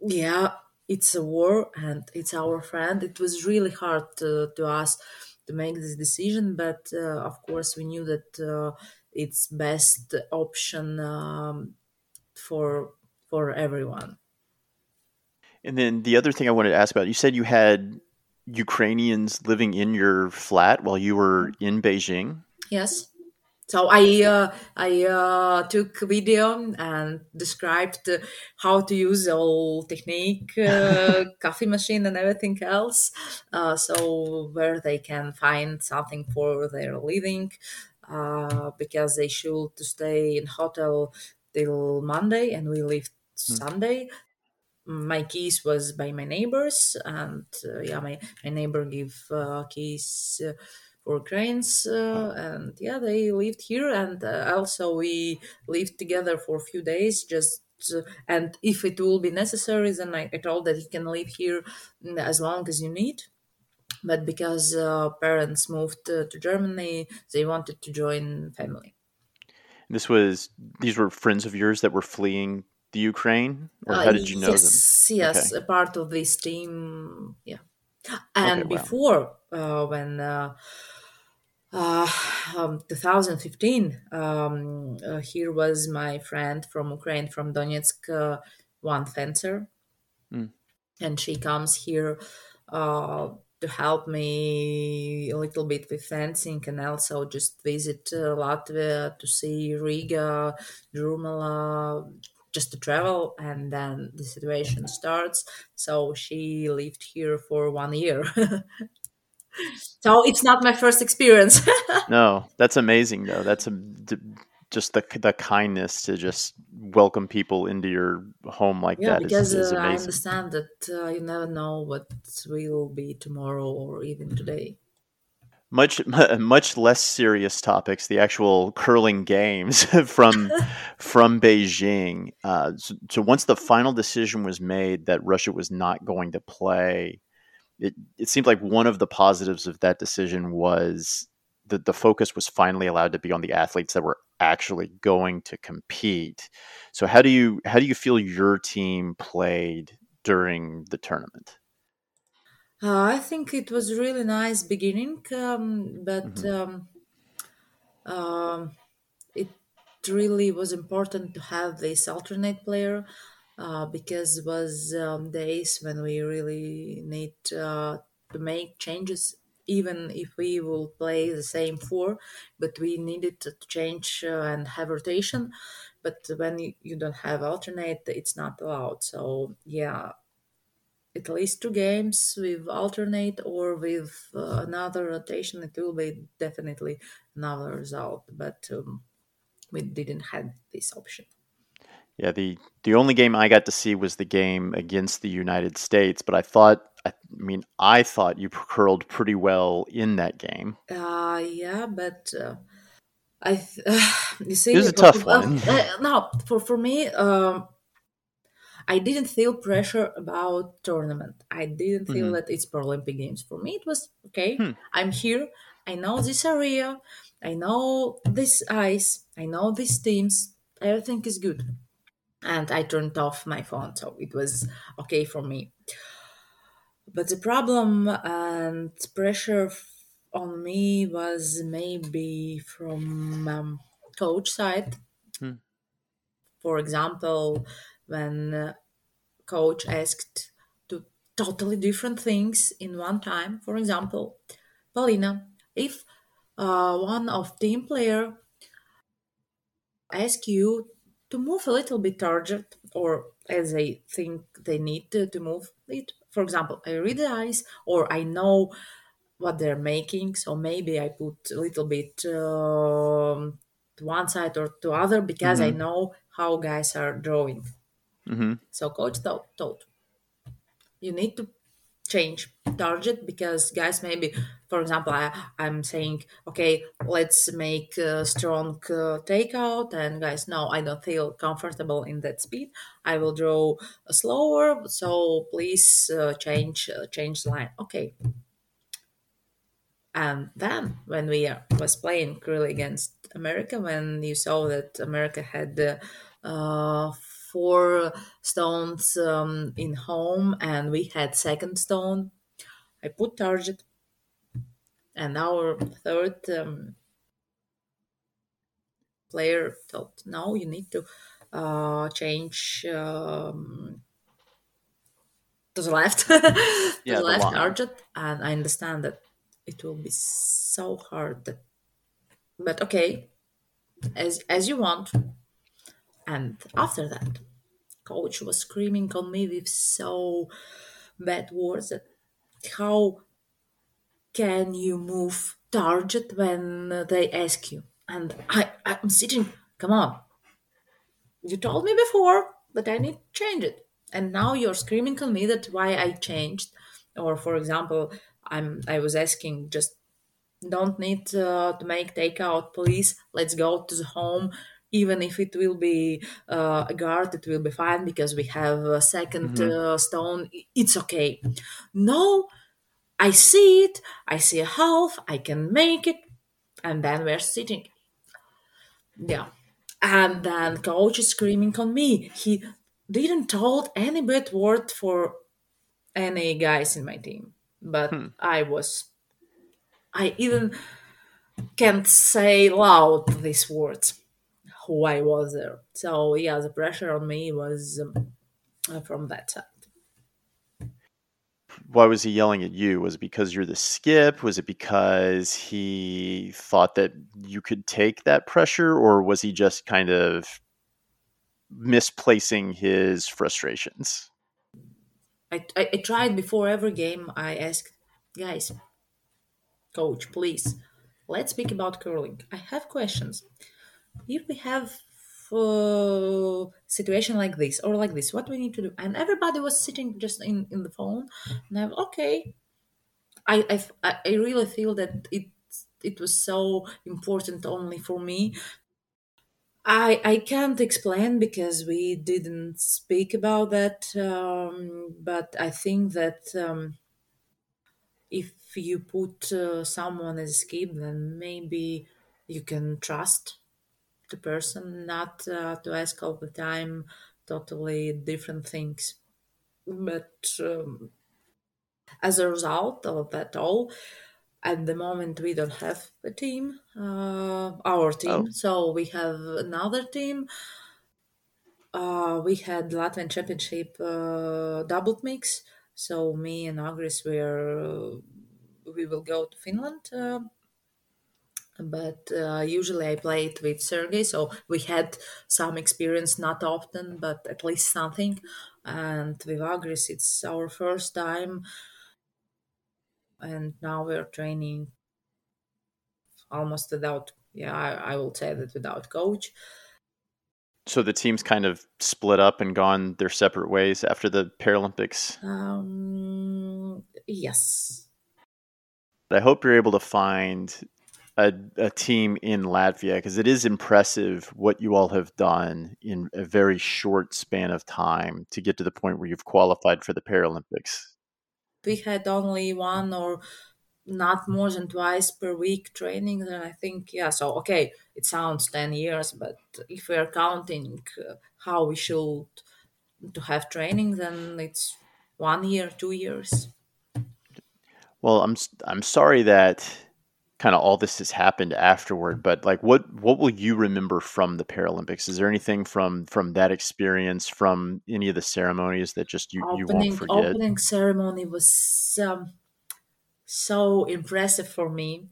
yeah, it's a war and it's our friend. It was really hard to, to us to make this decision, but uh, of course we knew that uh, it's best option um, for for everyone. And then the other thing I wanted to ask about, you said you had Ukrainians living in your flat while you were in Beijing. Yes. So I uh, I uh, took video and described how to use all technique, uh, coffee machine, and everything else. Uh, so where they can find something for their living, uh, because they should stay in hotel till Monday, and we leave Sunday. My keys was by my neighbors, and uh, yeah, my, my neighbor give uh, keys uh, for cranes, uh, and yeah, they lived here, and uh, also we lived together for a few days, just. uh, and if it will be necessary, then I, I told that you can live here mm, as long as you need. But because uh, parents moved uh, to Germany, they wanted to join family. This was these were friends of yours that were fleeing the Ukraine, or how did you know them? yes, yes, a part of this team. Yeah, and Okay, wow. before uh, when uh, um, 2015, um, uh, here was my friend from Ukraine, from Donetsk, uh, one fencer, Mm. and she comes here uh, to help me a little bit with fencing and also just visit uh, Latvia to see Riga, Jurmala, just to travel. And then the situation starts. So she lived here for one year. so it's not my first experience. No, that's amazing though. That's a, just the the kindness to just welcome people into your home like yeah, that is, because is uh, I understand that uh, you never know what will be tomorrow or even today. much much less serious topics, the actual curling games from from Beijing. Uh, so, so, once the final decision was made that Russia was not going to play, it it seemed like one of the positives of that decision was that the focus was finally allowed to be on the athletes that were actually going to compete. So how do you how do you feel your team played during the tournament? Uh, I think it was really nice beginning, um, but Mm-hmm. um, um, it really was important to have this alternate player uh, because was um, days when we really need uh, to make changes even if we will play the same four but we needed to change uh, and have rotation. But when you, you don't have alternate it's not allowed. So yeah at least two games with alternate or with uh, another rotation it will be definitely another result. But um, we didn't have this option Yeah, the the only game I got to see was the game against the United States, but I thought I mean I thought you curled pretty well in that game. uh yeah but uh, i th- you see It was a tough one. uh, no for for me um I didn't feel pressure about tournament. I didn't feel Mhm. that it's Paralympic Games. For me, it was okay. Hmm. I'm here. I know this area. I know this ice. I know these teams. Everything is good. And I turned off my phone, so it was okay for me. But the problem and pressure on me was maybe from um, coach side. Hmm. For example, when uh, coach asked to totally different things in one time. For example, Polina, if uh, one of team player ask you to move a little bit target or as they think they need to, to move it, for example, I read the eyes or I know what they're making, so maybe I put a little bit um, to one side or to other because I Mhm. know how guys are drawing. hmm So coach told, told you need to change target because guys maybe for example I, i'm saying okay let's make a strong uh, takeout and guys no i don't feel comfortable in that speed. I will draw slower so please uh, change uh, change the line. Okay. And then when we was playing really against America, when you saw that America had uh, four stones um, in home and we had second stone, I put target, and our third um, player thought, no, you need to uh, change um, to the left, to Yeah, the left line. target, and I understand that it will be so hard that but okay. As as you want and after that coach was screaming on me with so bad words that how can you move target when they ask you? And i i'm sitting come on. You told me before that i need to change it. And now you're screaming on me that why i changed. Or for example i'm i was asking just don't need uh, to make takeout please. Let's go to the home even if it will be uh, a guard it will be fine because we have a 2nd Mhm. uh, stone. It's okay. No i see it. I see a half. I can make it. And then we're sitting. Yeah. And then coach is screaming on me. He didn't told any bad word for any guys in my team. But Hmm. i was i even can't say loud these words who I was there. So yeah, the pressure on me was um, uh, from that side. Why was he yelling at you? Was it because you're the skip? Was it because he thought that you could take that pressure, or was he just kind of misplacing his frustrations? I, I, I tried before every game. I asked guys, coach, please, let's speak about curling. I have questions. If we have uh, situation like this or like this, what we need to do? And everybody was sitting just in in the phone. And I'm okay. I, I, I really feel that it it was so important only for me. I I can't explain because we didn't speak about that, um, but I think that um, if you put uh, someone as a skip, then maybe you can trust the person, not uh, to ask all the time totally different things. But um, as a result of that all, at the moment we don't have a team, uh, our team. Oh. So we have another team. Uh, we had Latvian Championship uh, double mix. So me and Agris were we will go to Finland. But uh, usually I play it with Sergey, so we had some experience, not often, but at least something. And with Agris, it's our first time, and now we're training almost without. Yeah, I, I will say that without coach. So the teams kind of split up and gone their separate ways after the Paralympics. Um, yes. I hope you're able to find a, a team in Latvia because it is impressive what you all have done in a very short span of time to get to the point where you've qualified for the Paralympics. We had only one or not more than twice per week training and i think yeah so okay it sounds 10 years but if we're counting uh, how we should to have training then it's one year two years Well, I'm I'm sorry that kind of all this has happened afterward, but like what what will you remember from the Paralympics? Is there anything from from that experience from any of the ceremonies that just you, you won't opening forget? opening ceremony was um, so impressive for me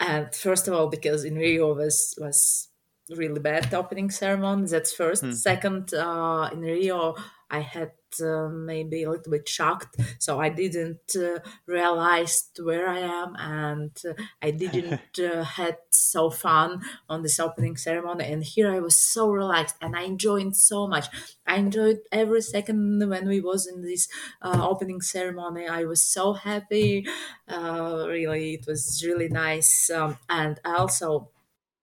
and first of all because in rio was was really bad opening ceremony that's first Hmm. second uh, in rio i had uh, maybe a little bit shocked so i didn't uh, realize where i am and uh, i didn't uh, had so fun on this opening ceremony and here i was so relaxed and i enjoyed so much. I enjoyed every second when we was in this uh, opening ceremony. I was so happy uh, really it was really nice um, and also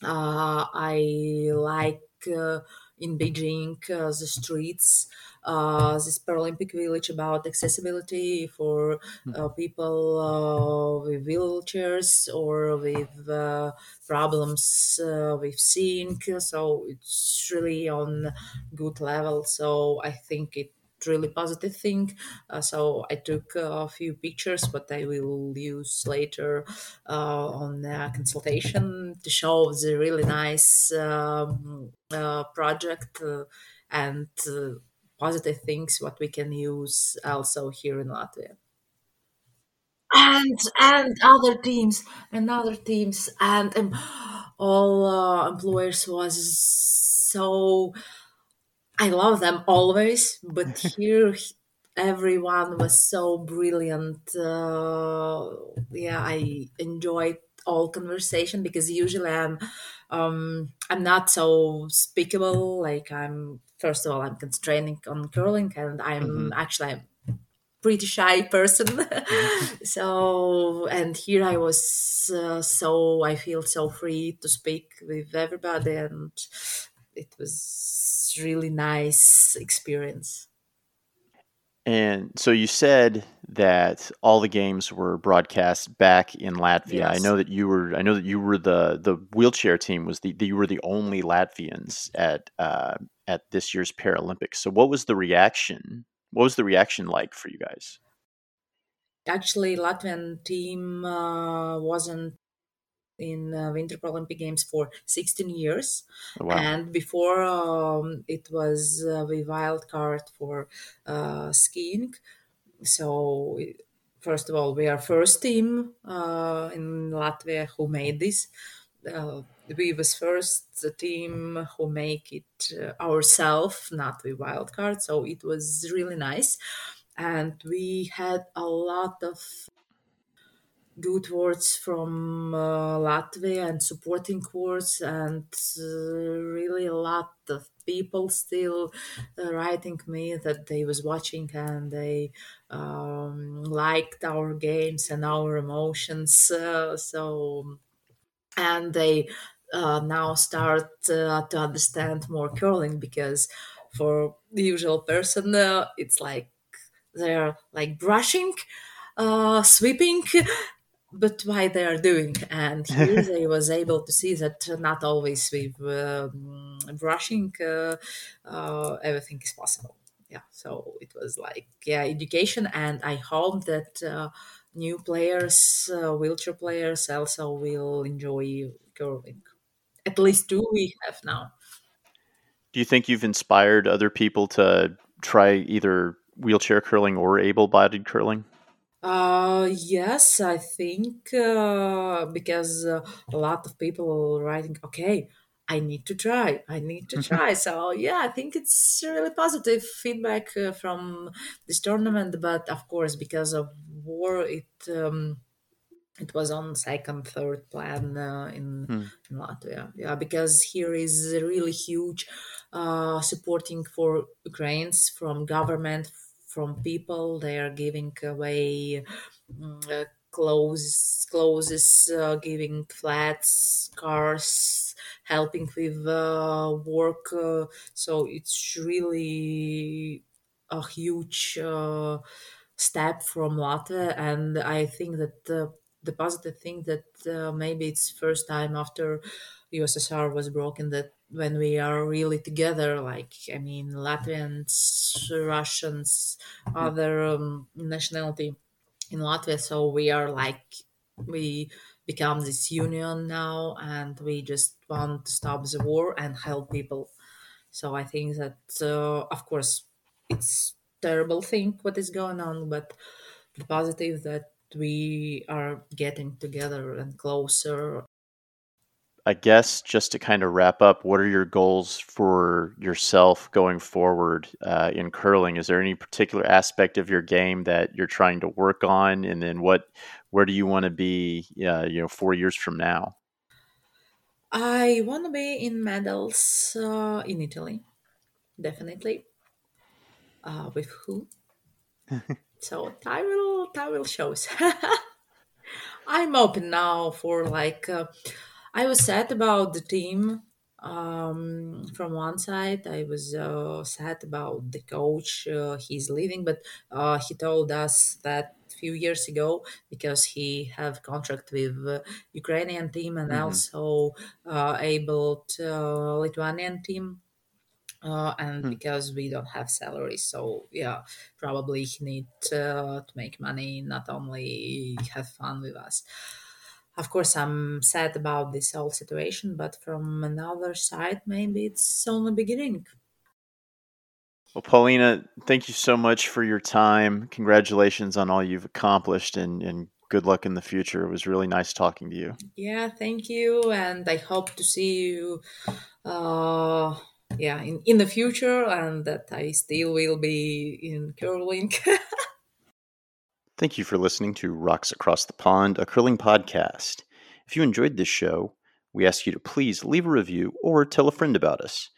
uh, I like uh, in Beijing uh, the streets, uh, this Paralympic village about accessibility for uh, people with wheelchairs or with problems with seeing. So it's really on good level. So I think it really positive thing. Uh, so I took a few pictures, but I will use later uh, on a consultation to show the really nice um, uh, project uh, and uh, positive things what we can use also here in Latvia. And and other teams and other teams and um, all uh, employers was so I love them always, but here everyone was so brilliant. Uh, yeah, I enjoyed all conversation because usually I'm um, I'm not so speakable. Like I'm first of all I'm constraining on curling, and I'm Mhm. actually I'm pretty shy person. so and here I was uh, so I feel so free to speak with everybody, and it was really nice experience. And so you said that all the games were broadcast back in Latvia. I know that you were. I know that you were the the wheelchair team was the, the you were the only Latvians at uh, at this year's Paralympics. So what was the reaction? What was the reaction like for you guys? Actually, Latvian team uh, wasn't in uh, Winter Paralympic Games for 16 years, Oh, wow. and before um, it was uh, the wild card for uh, skiing. So first of all, we are first team uh, in Latvia who made this. Uh, we was first team who make it uh, ourselves, not the wild card. So it was really nice, and we had a lot of good words from uh, Latvia and supporting words, and uh, really a lot of people still uh, writing me that they was watching and they um, liked our games and our emotions. Uh, so and they uh, now start uh, to understand more curling because for the usual person it's like they're like brushing uh, sweeping but why they are doing. And here they was able to see that not always with um, brushing uh, uh, everything is possible. Yeah so it was like yeah education. And i hope that uh, new players uh, wheelchair players also will enjoy curling. At least two we have now. Do you think you've inspired other people to try either wheelchair curling or able-bodied curling? Uh, yes, I think uh, because uh, a lot of people writing, okay, I need to try, I need to try. so yeah, I think it's really positive feedback uh, from this tournament. But of course, because of war, it um, it was on second, third plan uh, in, Hmm. in Latvia. Yeah, because here is really huge uh, supporting for Ukrainians from government, from people. They are giving away mm, uh, clothes, clothes, uh, giving flats, cars, helping with uh, work. Uh, so it's really a huge uh, step from Latvia, and I think that the the positive thing that uh, maybe it's first time after USSR was broken that when we are really together, like I mean Latvians, Russians, other um, nationality in Latvia, so we are like we become this union now, and we just want to stop the war and help people. So I think that uh, of course it's terrible thing what is going on, but the positive that we are getting together and closer. I guess just to kind of wrap up, what are your goals for yourself going forward uh, in curling? Is there any particular aspect of your game that you're trying to work on, and then what, where do you want to be, uh, you know, four years from now? I want to be in medals uh, in Italy, definitely. Uh, with who? so time will time will shows. I'm open now for like uh, I was sad about the team um, from one side. I was uh, sad about the coach. Uh, he's leaving, but uh, he told us that few years ago because he have contract with uh, Ukrainian team and Mhm. also uh, able to uh, Lithuanian team. Uh, and Hmm. because we don't have salary, so yeah, probably he need uh, to make money, not only have fun with us. Of course, I'm sad about this whole situation, but from another side, maybe it's only beginning. Well, Polina, thank you so much for your time. Congratulations on all you've accomplished, and, and good luck in the future. It was really nice talking to you. Yeah, thank you, and I hope to see you, uh, yeah, in in the future, and that I still will be in curling. Thank you for listening to Rocks Across the Pond, a curling podcast. If you enjoyed this show, we ask you to please leave a review or tell a friend about us.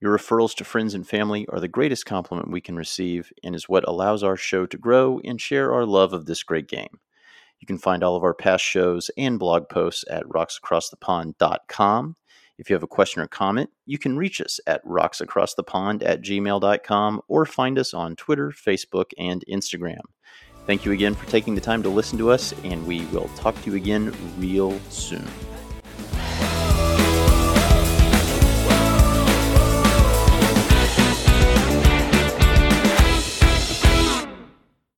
Your referrals to friends and family are the greatest compliment we can receive and is what allows our show to grow and share our love of this great game. You can find all of our past shows and blog posts at rocksacrossthepond.com. If you have a question or comment, you can reach us at rocksacrossthepond at gmail.com or find us on Twitter, Facebook, and Instagram. Thank you again for taking the time to listen to us, and we will talk to you again real soon.